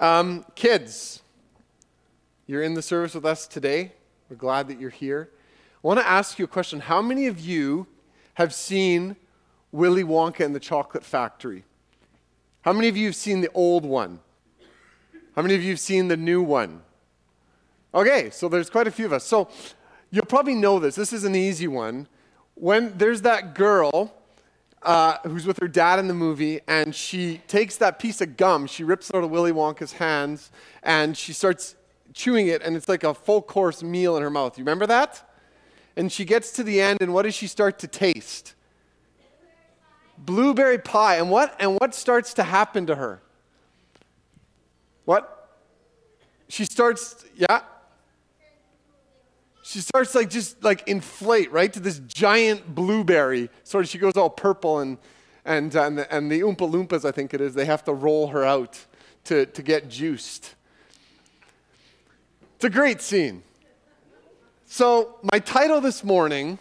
Um, kids, you're in the service with us today. We're glad that you're here. I want to ask you a question. How many of you have seen Willy Wonka and the Chocolate Factory? How many of you have seen the old one? How many of you have seen the new one? Okay, so there's quite a few of us. So you'll probably know this. This is an easy one. When there's that girl uh, who's with her dad in the movie, and she takes that piece of gum, she rips it out of Willy Wonka's hands, and she starts chewing it, and it's like a full course meal in her mouth. You remember that? And she gets to the end, and what does she start to taste? Blueberry pie. And what and what starts to happen to her? What? She starts, yeah? She starts like just like inflate, right, to this giant blueberry. Sort of, she goes all purple and and and the, and the Oompa Loompas, I think it is, they have to roll her out to, to get juiced. It's a great scene. So, my title this morning,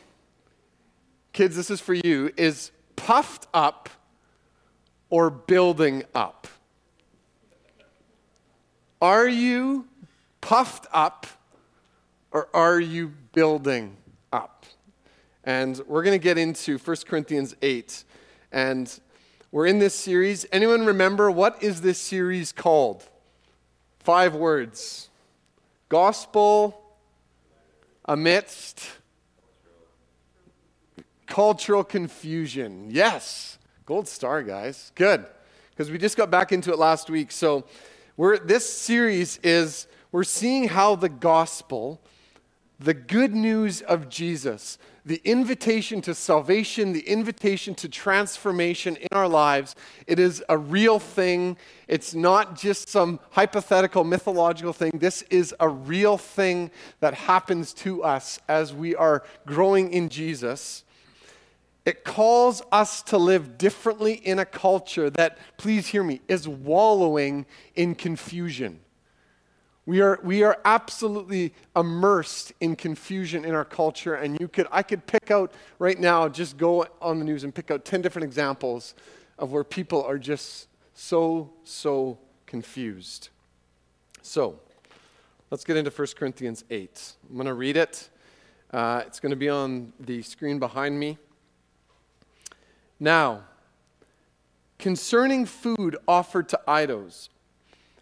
kids, this is for you, is Puffed Up or Building Up. Are you puffed up or are you building up? And we're going to get into 1 Corinthians 8. And we're in this series. Anyone remember what is this series called? Five words. Gospel amidst cultural confusion. Yes. Gold star, guys. Good. Because we just got back into it last week. So we're, this series is we're seeing how the gospel, the good news of Jesus, the invitation to salvation, the invitation to transformation in our lives, it is a real thing. It's not just some hypothetical, mythological thing. This is a real thing that happens to us as we are growing in Jesus. It calls us to live differently in a culture that, please hear me, is wallowing in confusion. We are, we are absolutely immersed in confusion in our culture, and you could, I could pick out right now, just go on the news and pick out 10 different examples of where people are just so, so confused. So, let's get into 1 Corinthians 8. I'm going to read it. Uh, it's going to be on the screen behind me. Now, concerning food offered to idols,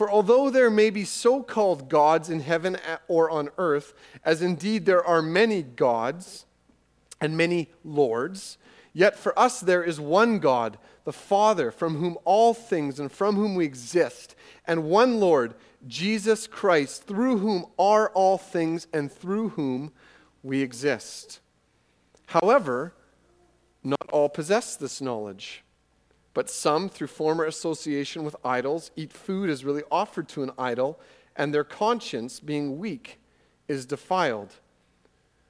For although there may be so called gods in heaven or on earth, as indeed there are many gods and many lords, yet for us there is one God, the Father, from whom all things and from whom we exist, and one Lord, Jesus Christ, through whom are all things and through whom we exist. However, not all possess this knowledge. But some, through former association with idols, eat food as really offered to an idol, and their conscience, being weak, is defiled.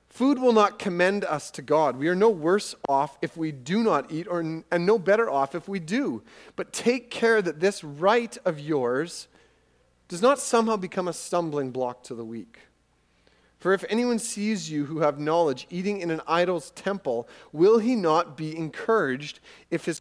Food will not commend us to God. We are no worse off if we do not eat, or, and no better off if we do. But take care that this right of yours does not somehow become a stumbling block to the weak. For if anyone sees you who have knowledge eating in an idol's temple, will he not be encouraged if his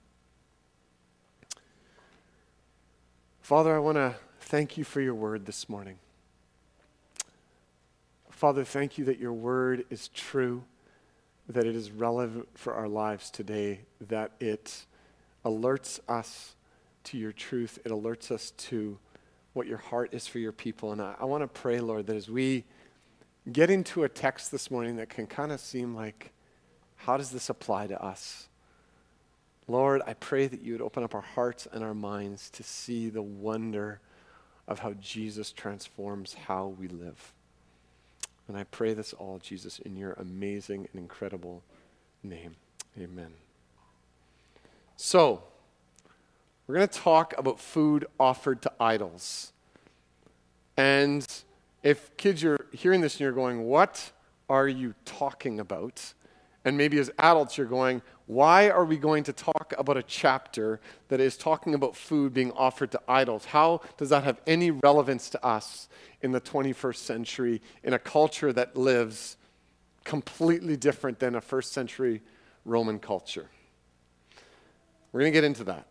Father, I want to thank you for your word this morning. Father, thank you that your word is true, that it is relevant for our lives today, that it alerts us to your truth, it alerts us to what your heart is for your people. And I, I want to pray, Lord, that as we get into a text this morning that can kind of seem like, how does this apply to us? Lord, I pray that you would open up our hearts and our minds to see the wonder of how Jesus transforms how we live. And I pray this all, Jesus, in your amazing and incredible name. Amen. So, we're going to talk about food offered to idols. And if kids, you're hearing this and you're going, What are you talking about? And maybe as adults, you're going, Why are we going to talk about a chapter that is talking about food being offered to idols? How does that have any relevance to us in the 21st century in a culture that lives completely different than a first century Roman culture? We're going to get into that.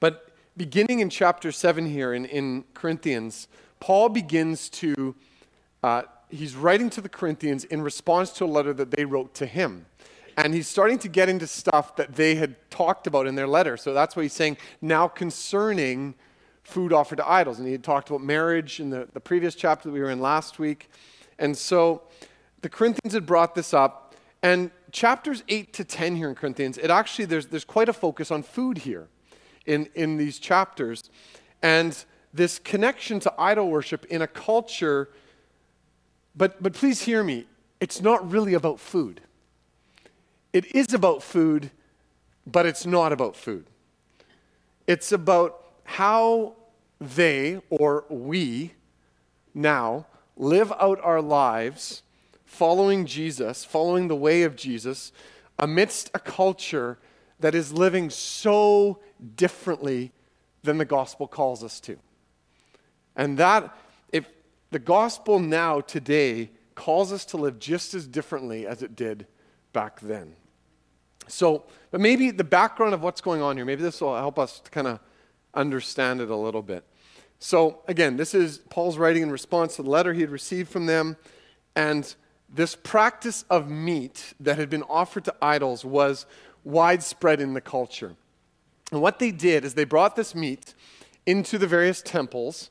But beginning in chapter 7 here in, in Corinthians, Paul begins to, uh, he's writing to the Corinthians in response to a letter that they wrote to him. And he's starting to get into stuff that they had talked about in their letter. So that's why he's saying, now concerning food offered to idols. And he had talked about marriage in the, the previous chapter that we were in last week. And so the Corinthians had brought this up. And chapters 8 to 10 here in Corinthians, it actually, there's, there's quite a focus on food here in, in these chapters. And this connection to idol worship in a culture, but, but please hear me, it's not really about food. It is about food, but it's not about food. It's about how they or we now live out our lives following Jesus, following the way of Jesus, amidst a culture that is living so differently than the gospel calls us to. And that, if the gospel now, today, calls us to live just as differently as it did back then. So, but maybe the background of what's going on here, maybe this will help us to kind of understand it a little bit. So, again, this is Paul's writing in response to the letter he had received from them. And this practice of meat that had been offered to idols was widespread in the culture. And what they did is they brought this meat into the various temples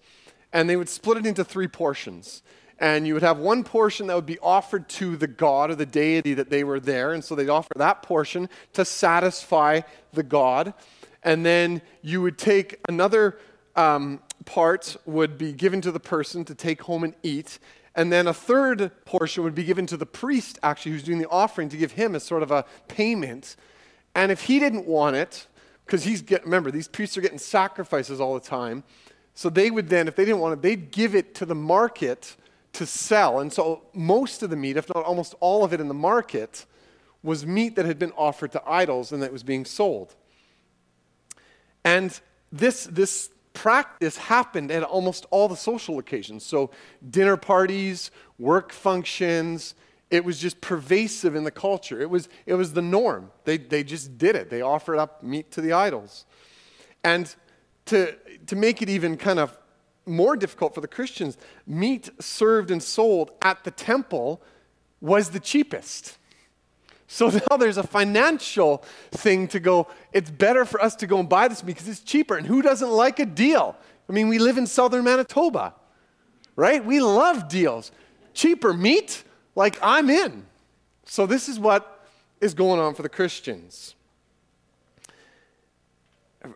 and they would split it into three portions. And you would have one portion that would be offered to the god or the deity that they were there. And so they'd offer that portion to satisfy the god. And then you would take another um, part, would be given to the person to take home and eat. And then a third portion would be given to the priest, actually, who's doing the offering, to give him as sort of a payment. And if he didn't want it, because he's getting, remember, these priests are getting sacrifices all the time. So they would then, if they didn't want it, they'd give it to the market to sell. And so most of the meat, if not almost all of it in the market, was meat that had been offered to idols and that was being sold. And this, this practice happened at almost all the social occasions. So dinner parties, work functions, it was just pervasive in the culture. It was, it was the norm. They, they just did it. They offered up meat to the idols. And to, to make it even kind of more difficult for the Christians, meat served and sold at the temple was the cheapest. So now there's a financial thing to go, it's better for us to go and buy this meat because it's cheaper. And who doesn't like a deal? I mean, we live in southern Manitoba, right? We love deals. Cheaper meat, like I'm in. So this is what is going on for the Christians.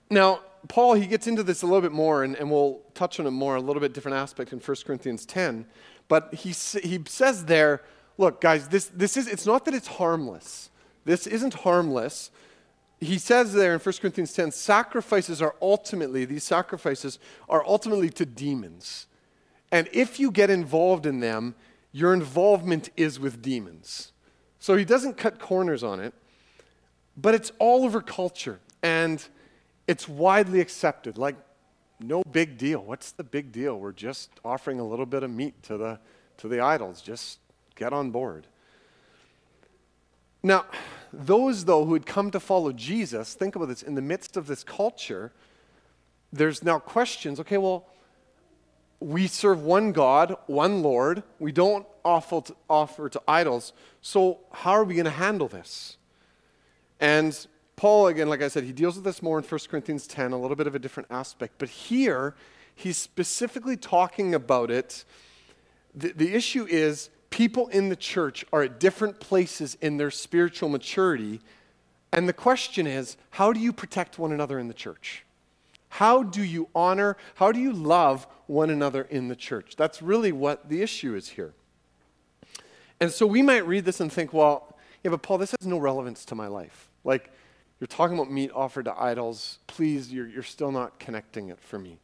Now, Paul, he gets into this a little bit more, and, and we'll touch on it more, a little bit different aspect in 1 Corinthians 10. But he, he says there, look, guys, this, this is, it's not that it's harmless. This isn't harmless. He says there in 1 Corinthians 10, sacrifices are ultimately, these sacrifices are ultimately to demons. And if you get involved in them, your involvement is with demons. So he doesn't cut corners on it, but it's all over culture. And it's widely accepted. Like, no big deal. What's the big deal? We're just offering a little bit of meat to the, to the idols. Just get on board. Now, those, though, who had come to follow Jesus, think about this, in the midst of this culture, there's now questions okay, well, we serve one God, one Lord. We don't offer to, offer to idols. So, how are we going to handle this? And Paul, again, like I said, he deals with this more in 1 Corinthians 10, a little bit of a different aspect. But here, he's specifically talking about it the, the issue is people in the church are at different places in their spiritual maturity. And the question is how do you protect one another in the church? How do you honor, how do you love one another in the church? That's really what the issue is here. And so we might read this and think, well, yeah, but Paul, this has no relevance to my life. Like, you're talking about meat offered to idols. Please, you're, you're still not connecting it for me.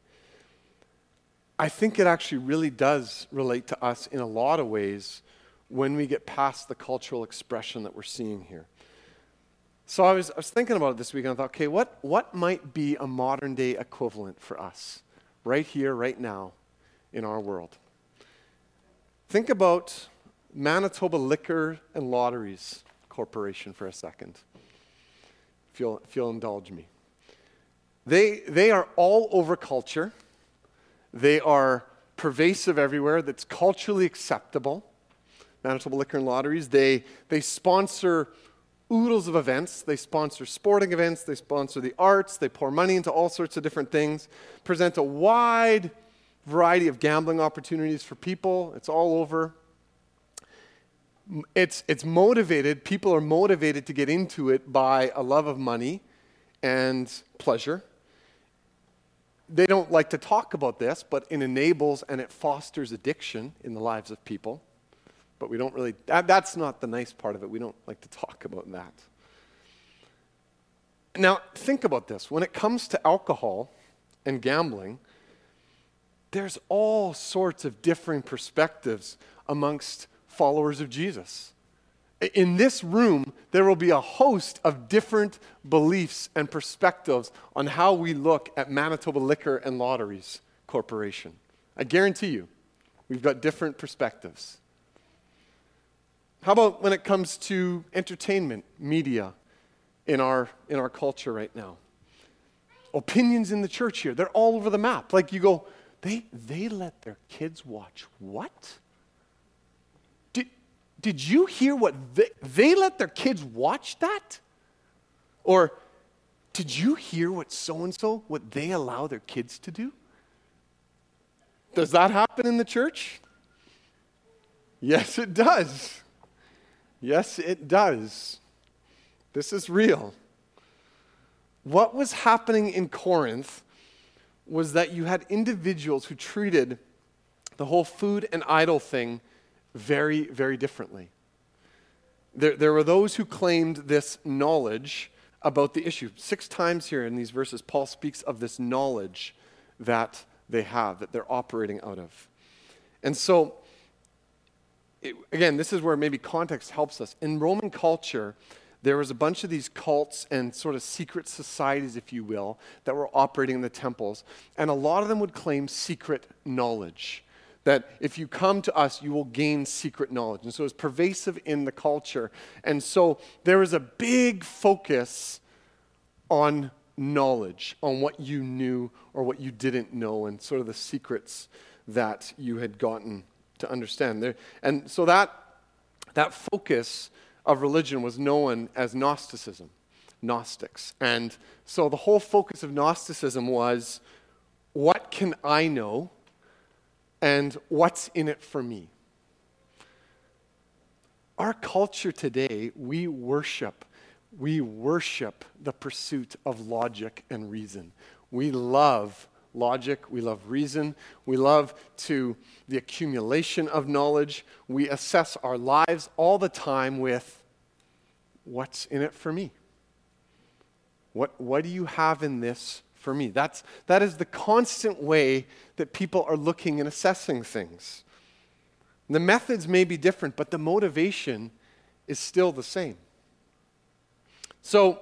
I think it actually really does relate to us in a lot of ways when we get past the cultural expression that we're seeing here. So I was, I was thinking about it this week and I thought, okay, what, what might be a modern day equivalent for us right here, right now in our world? Think about Manitoba Liquor and Lotteries Corporation for a second, if you'll, if you'll indulge me. They, they are all over culture. They are pervasive everywhere, that's culturally acceptable. Manitoba Liquor and Lotteries, they, they sponsor oodles of events. They sponsor sporting events, they sponsor the arts, they pour money into all sorts of different things, present a wide variety of gambling opportunities for people. It's all over. It's, it's motivated, people are motivated to get into it by a love of money and pleasure. They don't like to talk about this, but it enables and it fosters addiction in the lives of people but we don't really, that, that's not the nice part of it. We don't like to talk about that. Now, think about this. When it comes to alcohol and gambling, there's all sorts of differing perspectives amongst followers of Jesus. In this room, there will be a host of different beliefs and perspectives on how we look at Manitoba Liquor and Lotteries Corporation. I guarantee you, we've got different perspectives. How about when it comes to entertainment, media in our, in our culture right now? Opinions in the church here, they're all over the map. Like you go, they, they let their kids watch what? Did, you hear what they, they let their kids watch that? Or did you hear what so and so, what they allow their kids to do? Does that happen in the church? Yes, it does. Yes, it does. This is real. What was happening in Corinth was that you had individuals who treated the whole food and idol thing very, very differently. There, there were those who claimed this knowledge about the issue. Six times here in these verses, Paul speaks of this knowledge that they have, that they're operating out of. And so it, again, this is where maybe context helps us. In Roman culture, there was a bunch of these cults and sort of secret societies, if you will, that were operating in the temples. And a lot of them would claim secret knowledge. That if you come to us, you will gain secret knowledge. And so it's pervasive in the culture. And so there was a big focus on knowledge, on what you knew or what you didn't know, and sort of the secrets that you had gotten to understand. There, and so that, that focus of religion was known as Gnosticism, Gnostics. And so the whole focus of Gnosticism was what can I know and what's in it for me? Our culture today, we worship, we worship the pursuit of logic and reason. We love logic, we love reason, we love to the accumulation of knowledge. We assess our lives all the time with what's in it for me? What, what do you have in this for me? That's, that is the constant way that people are looking and assessing things. The methods may be different, but the motivation is still the same. So,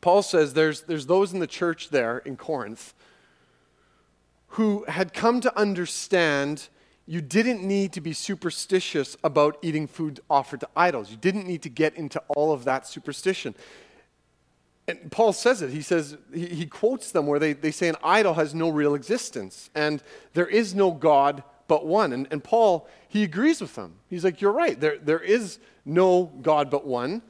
Paul says there's, there's those in the church there in Corinth who had come to understand you didn't need to be superstitious about eating food offered to idols. You didn't need to get into all of that superstition. And Paul says it. He says, he, he quotes them where they, they say an idol has no real existence and there is no God but one. And, and Paul, he agrees with them. He's like, You're right. There, there is no God but one.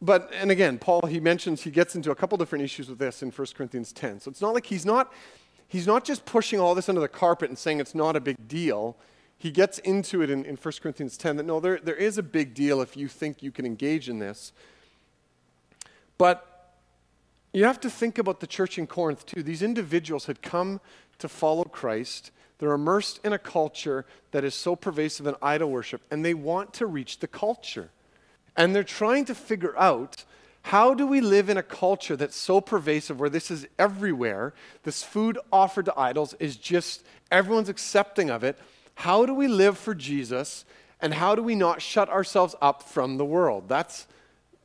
But, and again, Paul, he mentions, he gets into a couple different issues with this in 1 Corinthians 10. So it's not like he's not he's not just pushing all this under the carpet and saying it's not a big deal. He gets into it in, in 1 Corinthians 10 that no, there, there is a big deal if you think you can engage in this. But you have to think about the church in Corinth too. These individuals had come to follow Christ. They're immersed in a culture that is so pervasive in idol worship, and they want to reach the culture. And they're trying to figure out how do we live in a culture that's so pervasive where this is everywhere? This food offered to idols is just, everyone's accepting of it. How do we live for Jesus? And how do we not shut ourselves up from the world? That's,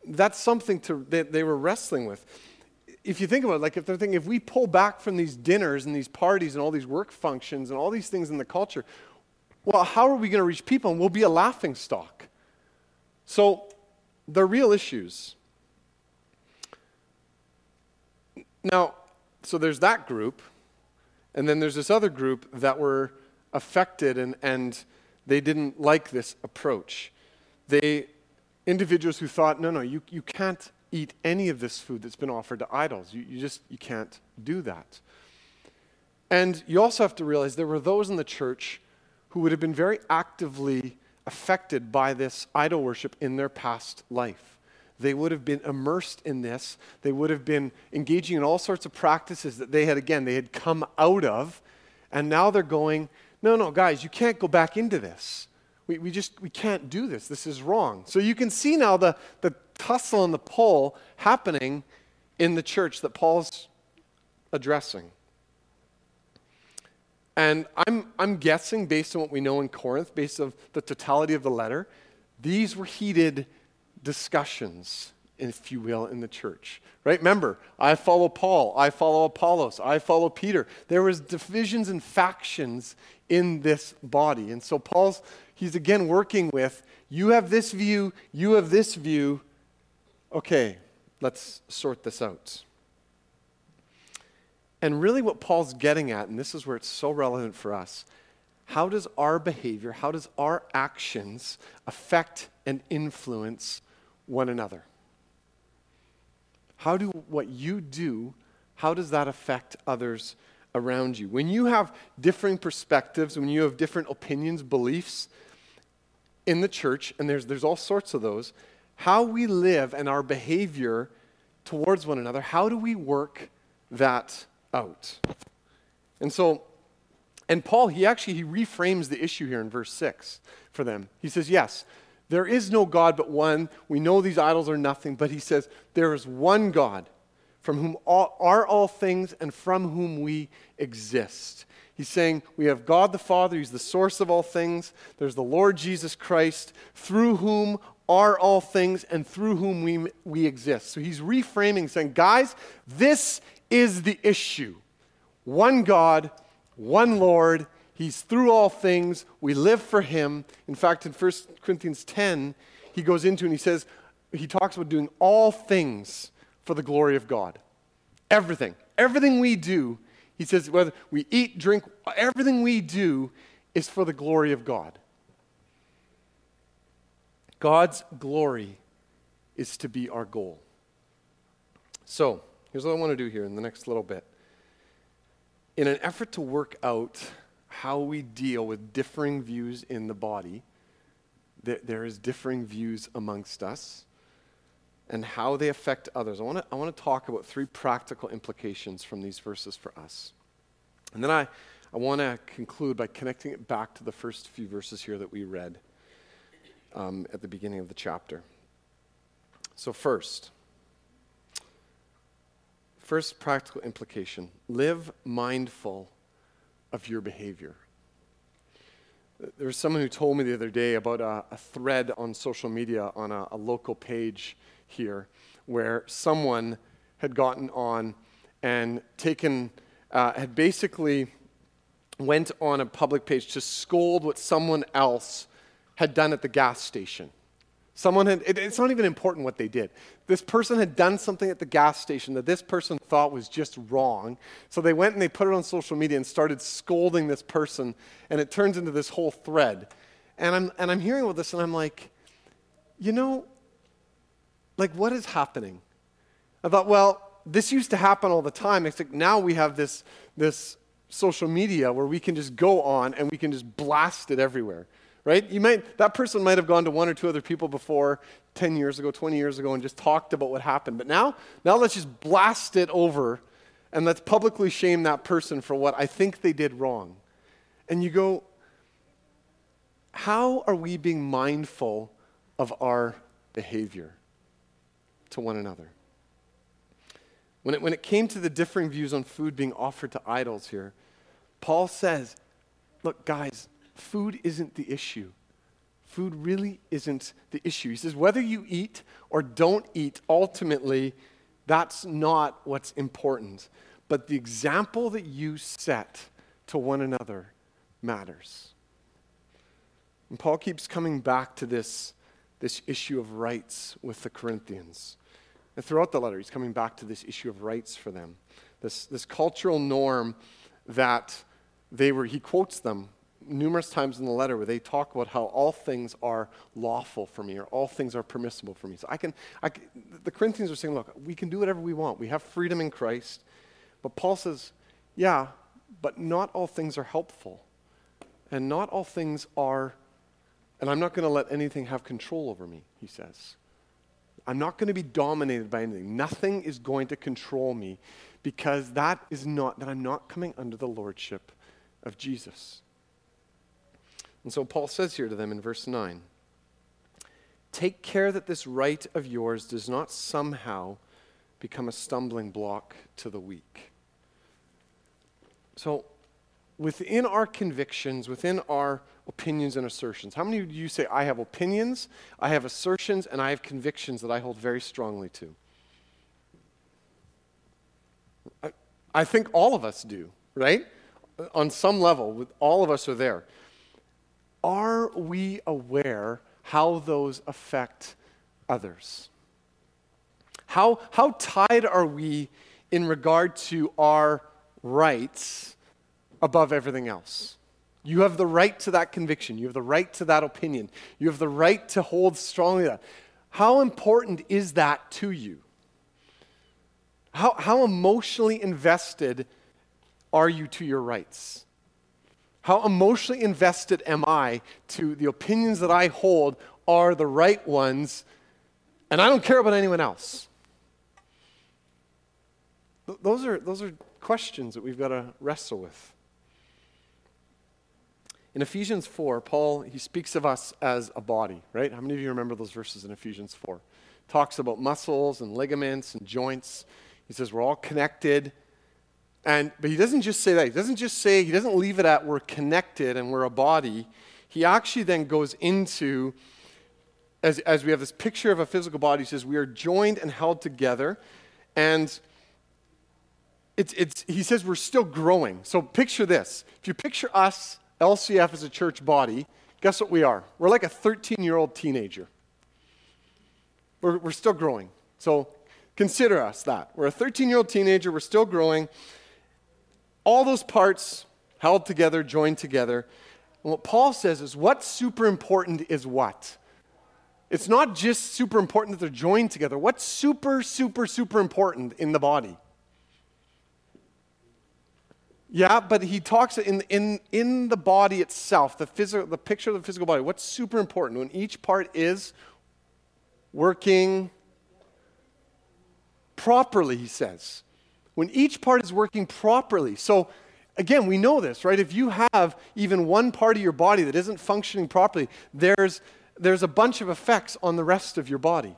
that's something to, they, they were wrestling with if you think about it, like if they're thinking, if we pull back from these dinners and these parties and all these work functions and all these things in the culture, well, how are we going to reach people? And we'll be a laughing stock. So they're real issues. Now, so there's that group, and then there's this other group that were affected and, and they didn't like this approach. They, individuals who thought, no, no, you, you can't eat any of this food that's been offered to idols. You, you just you can't do that. And you also have to realize there were those in the church who would have been very actively affected by this idol worship in their past life. They would have been immersed in this. They would have been engaging in all sorts of practices that they had, again, they had come out of. And now they're going, no, no, guys, you can't go back into this. We, we just we can't do this. This is wrong. So you can see now the, the tussle and the pull happening in the church that Paul's addressing. And I'm, I'm guessing, based on what we know in Corinth, based on the totality of the letter, these were heated discussions, if you will, in the church. Right? Remember, I follow Paul, I follow Apollos, I follow Peter. There was divisions and factions in this body. And so Paul's he's again working with you have this view, you have this view. Okay, let's sort this out. And really, what Paul's getting at, and this is where it's so relevant for us how does our behavior, how does our actions affect and influence one another? How do what you do, how does that affect others around you? When you have differing perspectives, when you have different opinions, beliefs, in the church, and there's, there's all sorts of those, how we live and our behavior towards one another, how do we work that out? And so, and Paul, he actually he reframes the issue here in verse 6 for them. He says, Yes, there is no God but one. We know these idols are nothing, but he says, There is one God from whom all, are all things and from whom we exist. He's saying we have God the Father, He's the source of all things. There's the Lord Jesus Christ, through whom are all things and through whom we, we exist. So he's reframing, saying, guys, this is the issue. One God, one Lord, He's through all things. We live for Him. In fact, in 1 Corinthians 10, he goes into and he says, he talks about doing all things for the glory of God. Everything. Everything we do he says, whether we eat, drink, everything we do is for the glory of God. God's glory is to be our goal. So, here's what I want to do here in the next little bit. In an effort to work out how we deal with differing views in the body, there, is differing views amongst us and how they affect others. I want to I want to talk about three practical implications from these verses for us. And then I, I want to conclude by connecting it back to the first few verses here that we read um, at the beginning of the chapter. So, first, first practical implication live mindful of your behavior. There was someone who told me the other day about a, a thread on social media on a, a local page here where someone had gotten on and taken, uh, had basically went on a public page to scold what someone else had done at the gas station. Someone had, it, it's not even important what they did. This person had done something at the gas station that this person thought was just wrong. So they went and they put it on social media and started scolding this person, and it turns into this whole thread. And I'm, and I'm hearing all this, and I'm like, you know, like, what is happening? I thought, well, this used to happen all the time, except now we have this, this social media where we can just go on and we can just blast it everywhere right? You might that person might have gone to one or two other people before 10 years ago 20 years ago and just talked about what happened. But now now let's just blast it over and let's publicly shame that person for what i think they did wrong. And you go how are we being mindful of our behavior to one another when it, when it came to the differing views on food being offered to idols here, Paul says, look, guys, food isn't the issue. Food really isn't the issue. He says, whether you eat or don't eat, ultimately, that's not what's important. But the example that you set to one another matters. And Paul keeps coming back to this, this issue of rights with the Corinthians. And throughout the letter, he's coming back to this issue of rights for them. This, this cultural norm that they were, he quotes them numerous times in the letter where they talk about how all things are lawful for me or all things are permissible for me. So I can, I can, the Corinthians are saying, look, we can do whatever we want. We have freedom in Christ. But Paul says, yeah, but not all things are helpful. And not all things are, and I'm not going to let anything have control over me, he says. I'm not going to be dominated by anything. Nothing is going to control me because that is not, that I'm not coming under the lordship of Jesus. And so Paul says here to them in verse 9 Take care that this right of yours does not somehow become a stumbling block to the weak. So, within our convictions, within our opinions and assertions. How many of you say, I have opinions, I have assertions, and I have convictions that I hold very strongly to? I, I think all of us do, right? Uh, on some level, all of us are there. Are we aware how those affect others? How, how tied are we in regard to our rights above everything else? You have the right to that conviction. You have the right to that opinion. You have the right to hold strongly that. How important is that to you? How, how emotionally invested are you to your rights? How emotionally invested am I to the opinions that I hold are the right ones, and I don't care about anyone else? Those are, those are questions that we've got to wrestle with. In Ephesians 4, Paul, he speaks of us as a body, right? How many of you remember those verses in Ephesians 4? Talks about muscles and ligaments and joints. He says we're all connected. And, but he doesn't just say that. He doesn't just say, he doesn't leave it at we're connected and we're a body. He actually then goes into, as, as we have this picture of a physical body, he says we are joined and held together. And it's, it's, he says we're still growing. So picture this. If you picture us LCF is a church body, guess what we are? We're like a 13 year old teenager. We're, we're still growing. So consider us that. We're a 13 year old teenager, we're still growing. All those parts held together, joined together. And what Paul says is what's super important is what? It's not just super important that they're joined together. What's super, super, super important in the body? Yeah, but he talks in, in, in the body itself, the, phys- the picture of the physical body. What's super important when each part is working properly, he says. When each part is working properly. So, again, we know this, right? If you have even one part of your body that isn't functioning properly, there's, there's a bunch of effects on the rest of your body.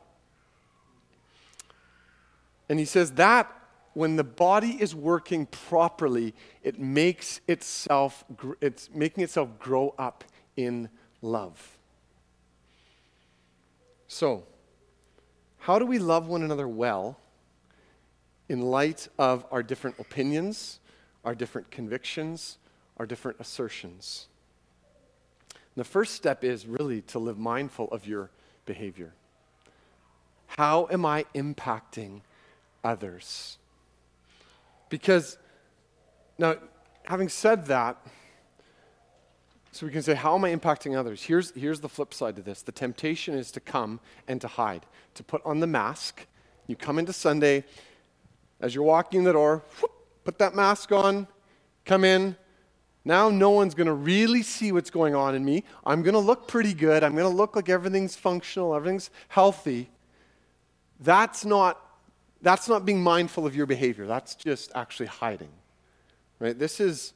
And he says that when the body is working properly, it makes itself, it's making itself grow up in love. So, how do we love one another well in light of our different opinions, our different convictions, our different assertions? the first step is really to live mindful of your behavior. How am I impacting others? Because, now, having said that, so we can say, how am I impacting others? Here's, here's the flip side to this the temptation is to come and to hide, to put on the mask. You come into Sunday, as you're walking the door, whoop, put that mask on, come in. Now no one's going to really see what's going on in me. I'm going to look pretty good. I'm going to look like everything's functional, everything's healthy. That's not that's not being mindful of your behavior. That's just actually hiding. Right? This is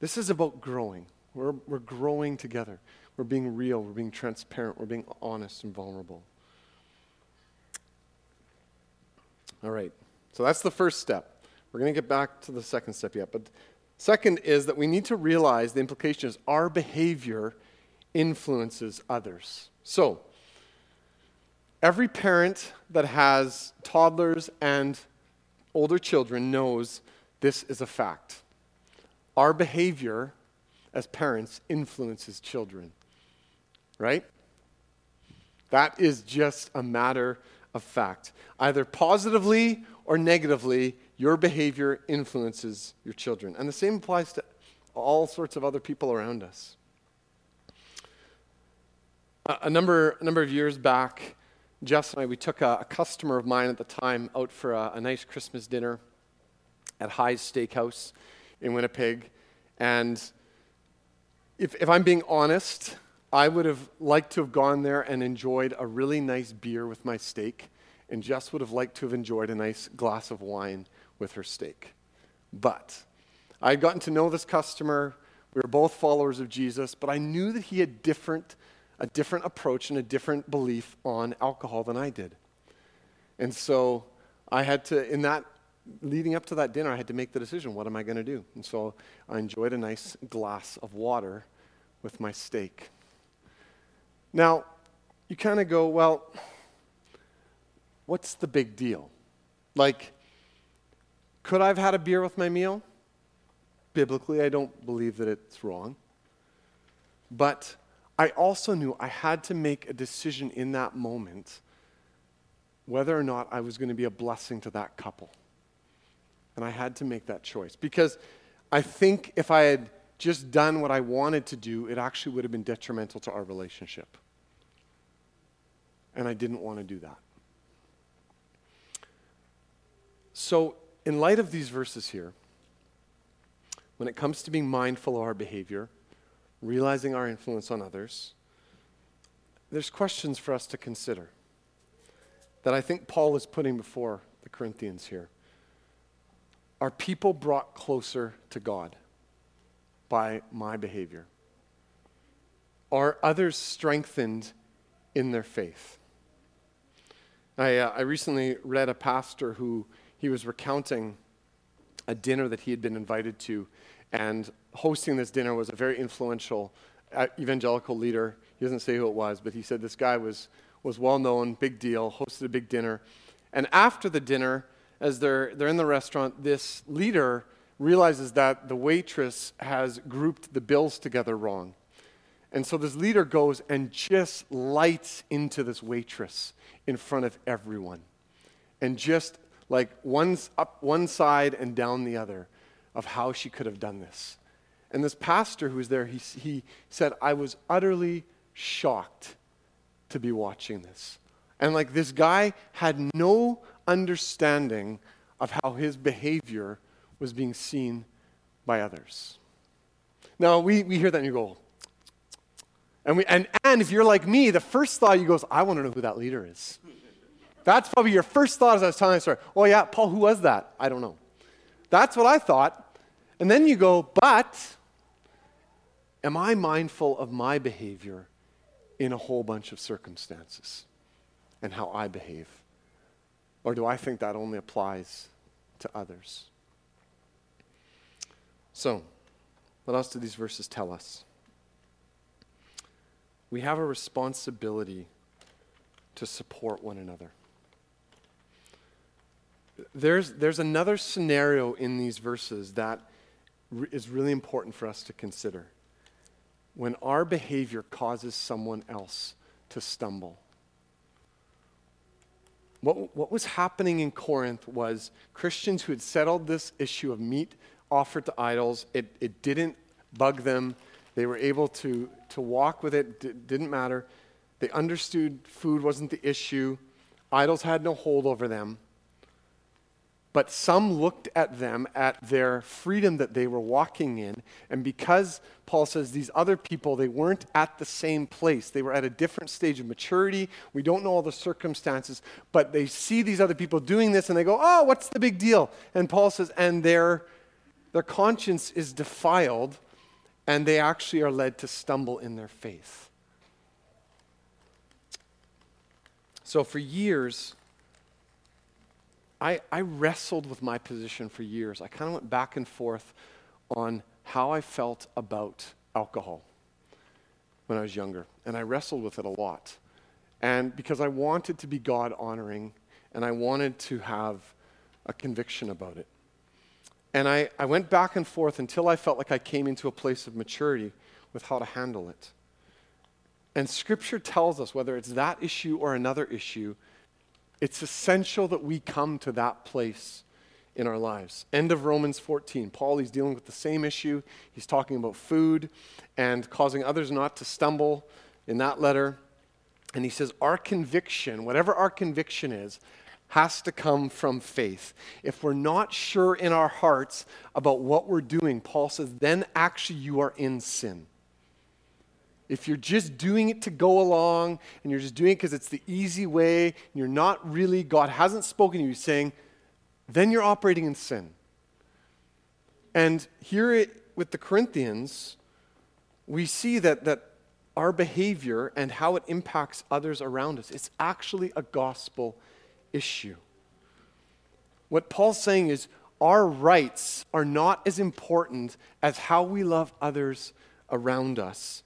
this is about growing. We're, we're growing together. We're being real. We're being transparent. We're being honest and vulnerable. All right. So that's the first step. We're going to get back to the second step yet. But second is that we need to realize the implication is our behavior influences others. So, every parent that has toddlers and older children knows this is a fact. Our behavior as parents influences children, right? That is just a matter of fact. Either positively or negatively, your behavior influences your children. And the same applies to all sorts of other people around us. A, number, a number of years back, Jess and I, we took a, a customer of mine at the time out for a, a nice Christmas dinner at Hy's Steakhouse in Winnipeg. And if, if I'm being honest, I would have liked to have gone there and enjoyed a really nice beer with my steak, and Jess would have liked to have enjoyed a nice glass of wine with her steak. But I had gotten to know this customer. We were both followers of Jesus, but I knew that he had different, a different approach and a different belief on alcohol than I did. And so I had to, in that, leading up to that dinner, I had to make the decision what am I going to do? And so I enjoyed a nice glass of water with my steak. Now, you kind of go, well, what's the big deal? Like, could I have had a beer with my meal? Biblically, I don't believe that it's wrong. But I also knew I had to make a decision in that moment whether or not I was going to be a blessing to that couple. And I had to make that choice because I think if I had just done what I wanted to do, it actually would have been detrimental to our relationship and I didn't want to do that. So, in light of these verses here, when it comes to being mindful of our behavior, realizing our influence on others, there's questions for us to consider that I think Paul is putting before the Corinthians here. Are people brought closer to God by my behavior? Are others strengthened in their faith? I, uh, I recently read a pastor who he was recounting a dinner that he had been invited to, and hosting this dinner was a very influential uh, evangelical leader. He doesn't say who it was, but he said this guy was, was well known, big deal, hosted a big dinner. And after the dinner, as they're, they're in the restaurant, this leader realizes that the waitress has grouped the bills together wrong. And so this leader goes and just lights into this waitress in front of everyone. And just like one's up one side and down the other of how she could have done this. And this pastor who was there, he, he said, I was utterly shocked to be watching this. And like this guy had no understanding of how his behavior was being seen by others. Now, we, we hear that and you go, and, we, and, and if you're like me, the first thought you go is, I want to know who that leader is. That's probably your first thought as I was telling the story. Oh, yeah, Paul, who was that? I don't know. That's what I thought. And then you go, but am I mindful of my behavior in a whole bunch of circumstances and how I behave? Or do I think that only applies to others? So, what else do these verses tell us? we have a responsibility to support one another. There's, there's another scenario in these verses that is really important for us to consider. When our behavior causes someone else to stumble. What, what was happening in Corinth was Christians who had settled this issue of meat offered to idols, it, it didn't bug them. They were able to, to walk with it, D- didn't matter. They understood food wasn't the issue, idols had no hold over them. But some looked at them, at their freedom that they were walking in, and because Paul says these other people, they weren't at the same place. They were at a different stage of maturity. We don't know all the circumstances, but they see these other people doing this and they go, oh, what's the big deal? And Paul says, and their, their conscience is defiled, and they actually are led to stumble in their faith. So for years, I, I wrestled with my position for years. I kind of went back and forth on how I felt about alcohol when I was younger. And I wrestled with it a lot. And because I wanted to be God honoring and I wanted to have a conviction about it. And I, I went back and forth until I felt like I came into a place of maturity with how to handle it. And Scripture tells us, whether it's that issue or another issue, it's essential that we come to that place in our lives. End of Romans 14. Paul, he's dealing with the same issue. He's talking about food and causing others not to stumble in that letter. And he says, Our conviction, whatever our conviction is, has to come from faith. If we're not sure in our hearts about what we're doing, Paul says, then actually you are in sin. If you're just doing it to go along and you're just doing it because it's the easy way, and you're not really, God hasn't spoken to you saying, then you're operating in sin. And here it, with the Corinthians, we see that, that our behavior and how it impacts others around us, it's actually a gospel issue. What Paul's saying is our rights are not as important as how we love others around us.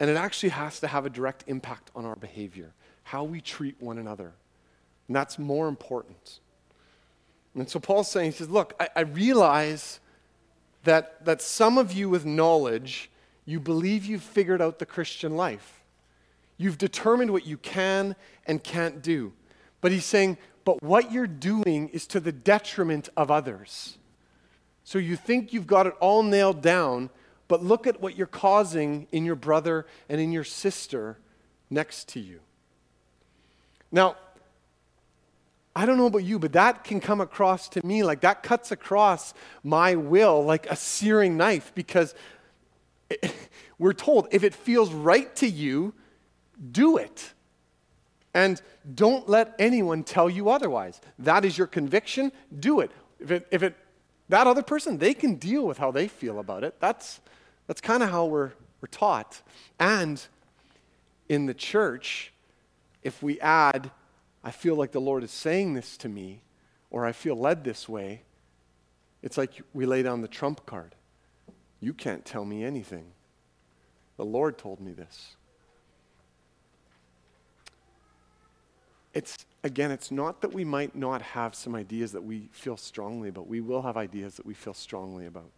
And it actually has to have a direct impact on our behavior, how we treat one another. And that's more important. And so Paul's saying, he says, Look, I, I realize that, that some of you with knowledge, you believe you've figured out the Christian life. You've determined what you can and can't do. But he's saying, but what you're doing is to the detriment of others. So you think you've got it all nailed down, but look at what you're causing in your brother and in your sister next to you. Now, I don't know about you, but that can come across to me like that cuts across my will like a searing knife because it, we're told if it feels right to you, do it. And don't let anyone tell you otherwise. That is your conviction, do it. If it, if it that other person, they can deal with how they feel about it. That's, that's kind of how we're, we're taught. And in the church, if we add, I feel like the Lord is saying this to me, or I feel led this way, it's like we lay down the trump card. You can't tell me anything. The Lord told me this. It's, again, it's not that we might not have some ideas that we feel strongly about. We will have ideas that we feel strongly about.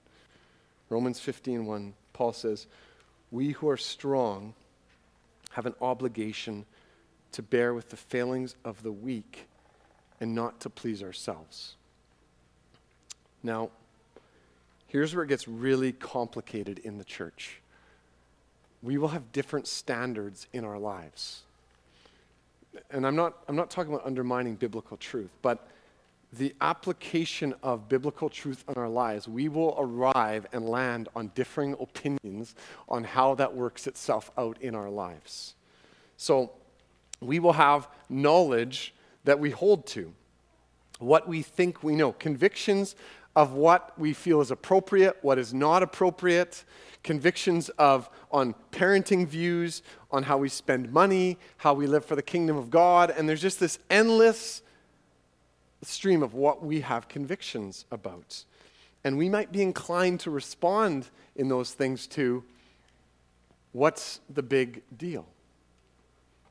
Romans 15, 1, Paul says, We who are strong have an obligation to bear with the failings of the weak and not to please ourselves. Now, here's where it gets really complicated in the church. We will have different standards in our lives. And I'm not, I'm not talking about undermining biblical truth, but the application of biblical truth in our lives, we will arrive and land on differing opinions on how that works itself out in our lives. So we will have knowledge that we hold to, what we think we know, convictions of what we feel is appropriate, what is not appropriate, convictions of on parenting views, on how we spend money, how we live for the kingdom of God, and there's just this endless stream of what we have convictions about. And we might be inclined to respond in those things to what's the big deal?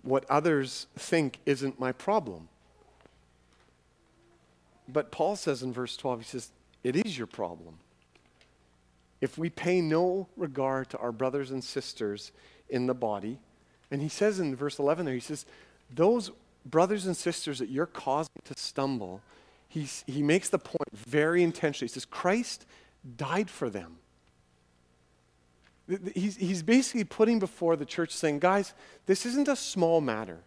What others think isn't my problem. But Paul says in verse 12, he says, it is your problem. If we pay no regard to our brothers and sisters in the body, and he says in verse 11 there, he says, those brothers and sisters that you're causing to stumble, he's, he makes the point very intentionally. He says, Christ died for them. He's, he's basically putting before the church saying, guys, this isn't a small matter.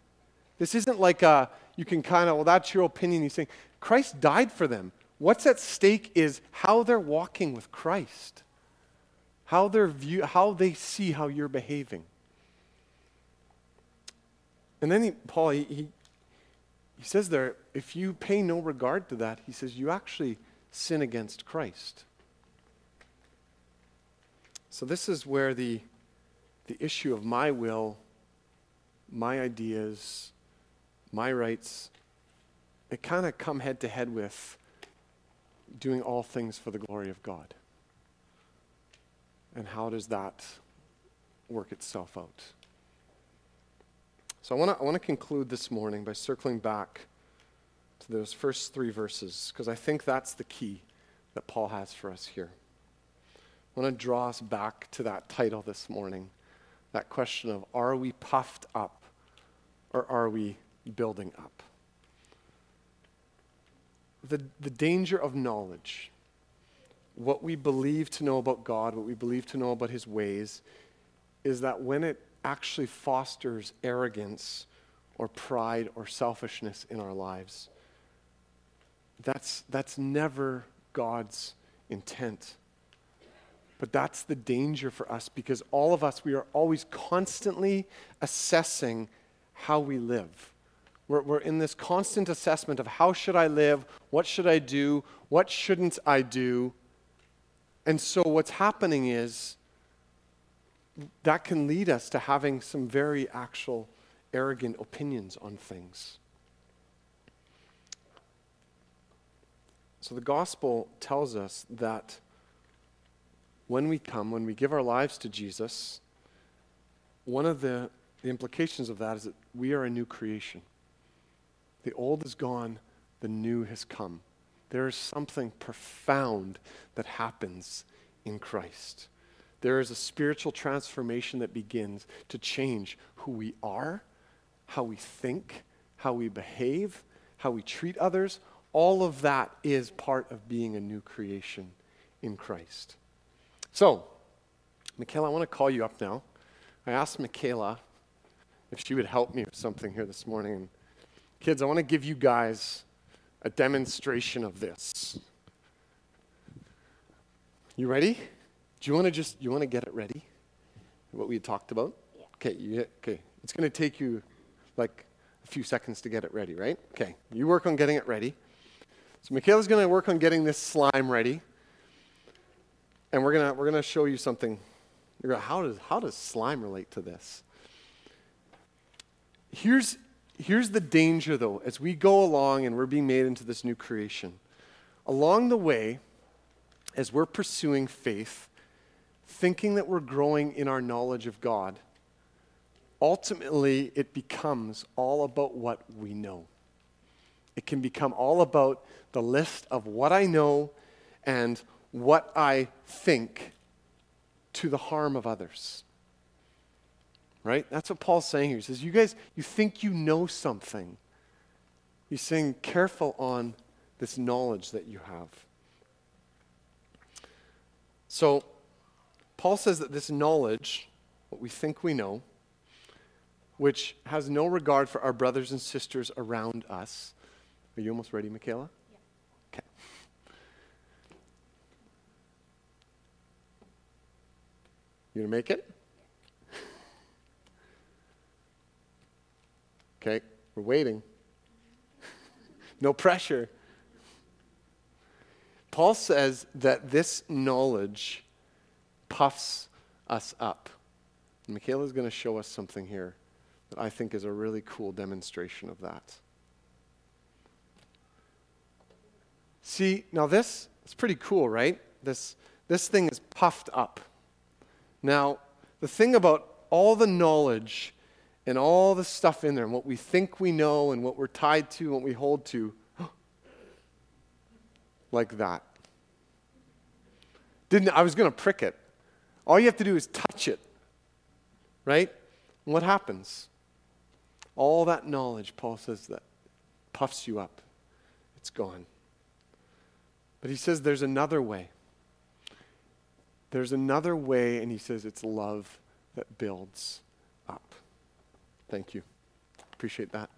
This isn't like a, you can kind of, well, that's your opinion. He's saying, Christ died for them. What's at stake is how they're walking with Christ, how, they view, how they see how you're behaving. And then he, Paul, he, he, he says there, if you pay no regard to that, he says you actually sin against Christ. So this is where the, the issue of my will, my ideas, my rights, it kind of come head to head with doing all things for the glory of God. And how does that work itself out? So I want to I want to conclude this morning by circling back to those first three verses because I think that's the key that Paul has for us here. I want to draw us back to that title this morning, that question of are we puffed up or are we building up? the, the danger of knowledge, what we believe to know about God, what we believe to know about His ways, is that when it actually fosters arrogance or pride or selfishness in our lives, that's, that's never God's intent. But that's the danger for us because all of us, we are always constantly assessing how we live. We're, we're in this constant assessment of how should I live? What should I do? What shouldn't I do? And so what's happening is that can lead us to having some very actual arrogant opinions on things. So the gospel tells us that when we come, when we give our lives to Jesus, one of the, the implications of that is that we are a new creation. The old is gone, the new has come. There is something profound that happens in Christ. There is a spiritual transformation that begins to change who we are, how we think, how we behave, how we treat others. All of that is part of being a new creation in Christ. So, Michaela, I want to call you up now. I asked Michaela if she would help me with something here this morning. Kids, I want to give you guys a demonstration of this. You ready? Do you want to just you want to get it ready? What we talked about? Yeah. Okay, you, okay. It's going to take you like a few seconds to get it ready, right? Okay. You work on getting it ready. So Michaela's going to work on getting this slime ready. And we're going to we're going to show you something. You're going, how does how does slime relate to this? Here's here's the danger, though, as we go along and we're being made into this new creation. Along the way, as we're pursuing faith, thinking that we're growing in our knowledge of God, ultimately it becomes all about what we know. It can become all about the list of what I know and what I think to the harm of others right? That's what Paul's saying here. He says, You guys, you think you know something. He's saying, careful on this knowledge that you have. So, Paul says that this knowledge, what we think we know, which has no regard for our brothers and sisters around us. Are you almost ready, Michaela? Yeah. Okay. You gonna make it? Okay, we're waiting. no pressure. Paul says that this knowledge puffs us up. Michaela is going to show us something here that I think is a really cool demonstration of that. See, now this is pretty cool, right? This, this thing is puffed up. Now, the thing about all the knowledge and all the stuff in there and what we think we know and what we're tied to and what we hold to. like that. Didn't I was going to prick it. All you have to do is touch it. Right? And what happens? All that knowledge, Paul says, that puffs you up. It's gone. But he says there's another way. There's another way, and he says it's love that builds up. Thank you. Appreciate that.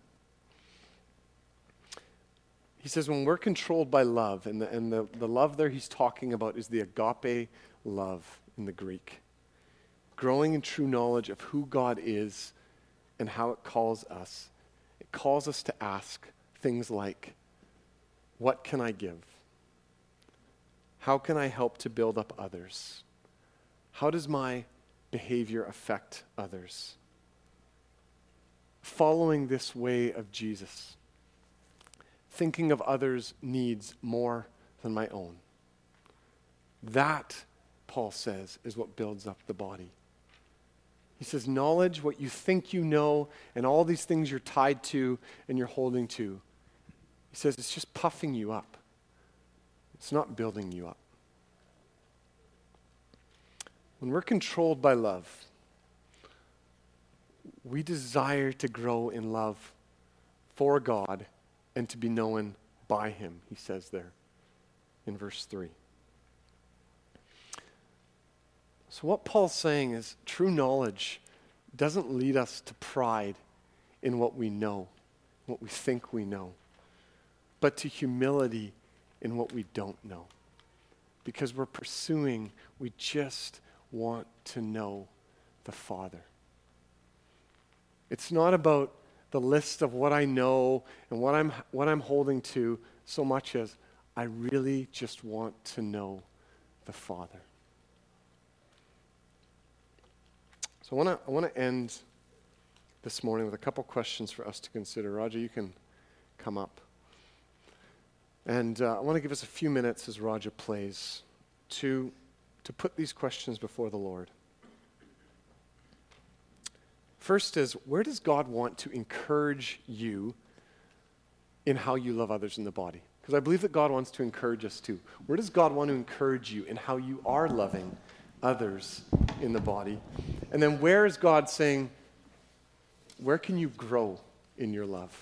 He says, when we're controlled by love, and the, and the, the love there he's talking about is the agape love in the Greek. Growing in true knowledge of who God is and how it calls us. It calls us to ask things like, What can I give? How can I help to build up others? How does my behavior affect others? Following this way of Jesus thinking of others' needs more than my own. That, Paul says, is what builds up the body. He says, knowledge, what you think you know, and all these things you're tied to and you're holding to. He says, it's just puffing you up, it's not building you up. When we're controlled by love, we desire to grow in love for God and to be known by him, he says there in verse 3. So, what Paul's saying is true knowledge doesn't lead us to pride in what we know, what we think we know, but to humility in what we don't know. Because we're pursuing, we just want to know the Father. It's not about the list of what I know and what I'm, what I'm holding to so much as I really just want to know the Father. So I want to I want to end this morning with a couple questions for us to consider. Roger, you can come up. And uh, I want to give us a few minutes as Roger plays to, to put these questions before the Lord. First is where does God want to encourage you in how you love others in the body? Because I believe that God wants to encourage us too. Where does God want to encourage you in how you are loving others in the body? And then where is God saying, where can you grow in your love?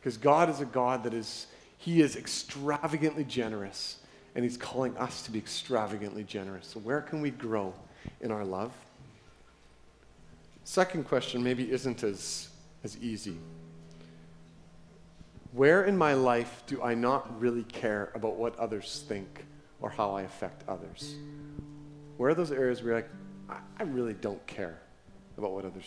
Because God is a God that is, He is extravagantly generous, and He's calling us to be extravagantly generous. So where can we grow in our love? Second question maybe isn't as, as easy. Where in my life do I not really care about what others think or how I affect others? Where are those areas where you're like, I, really don't care about what others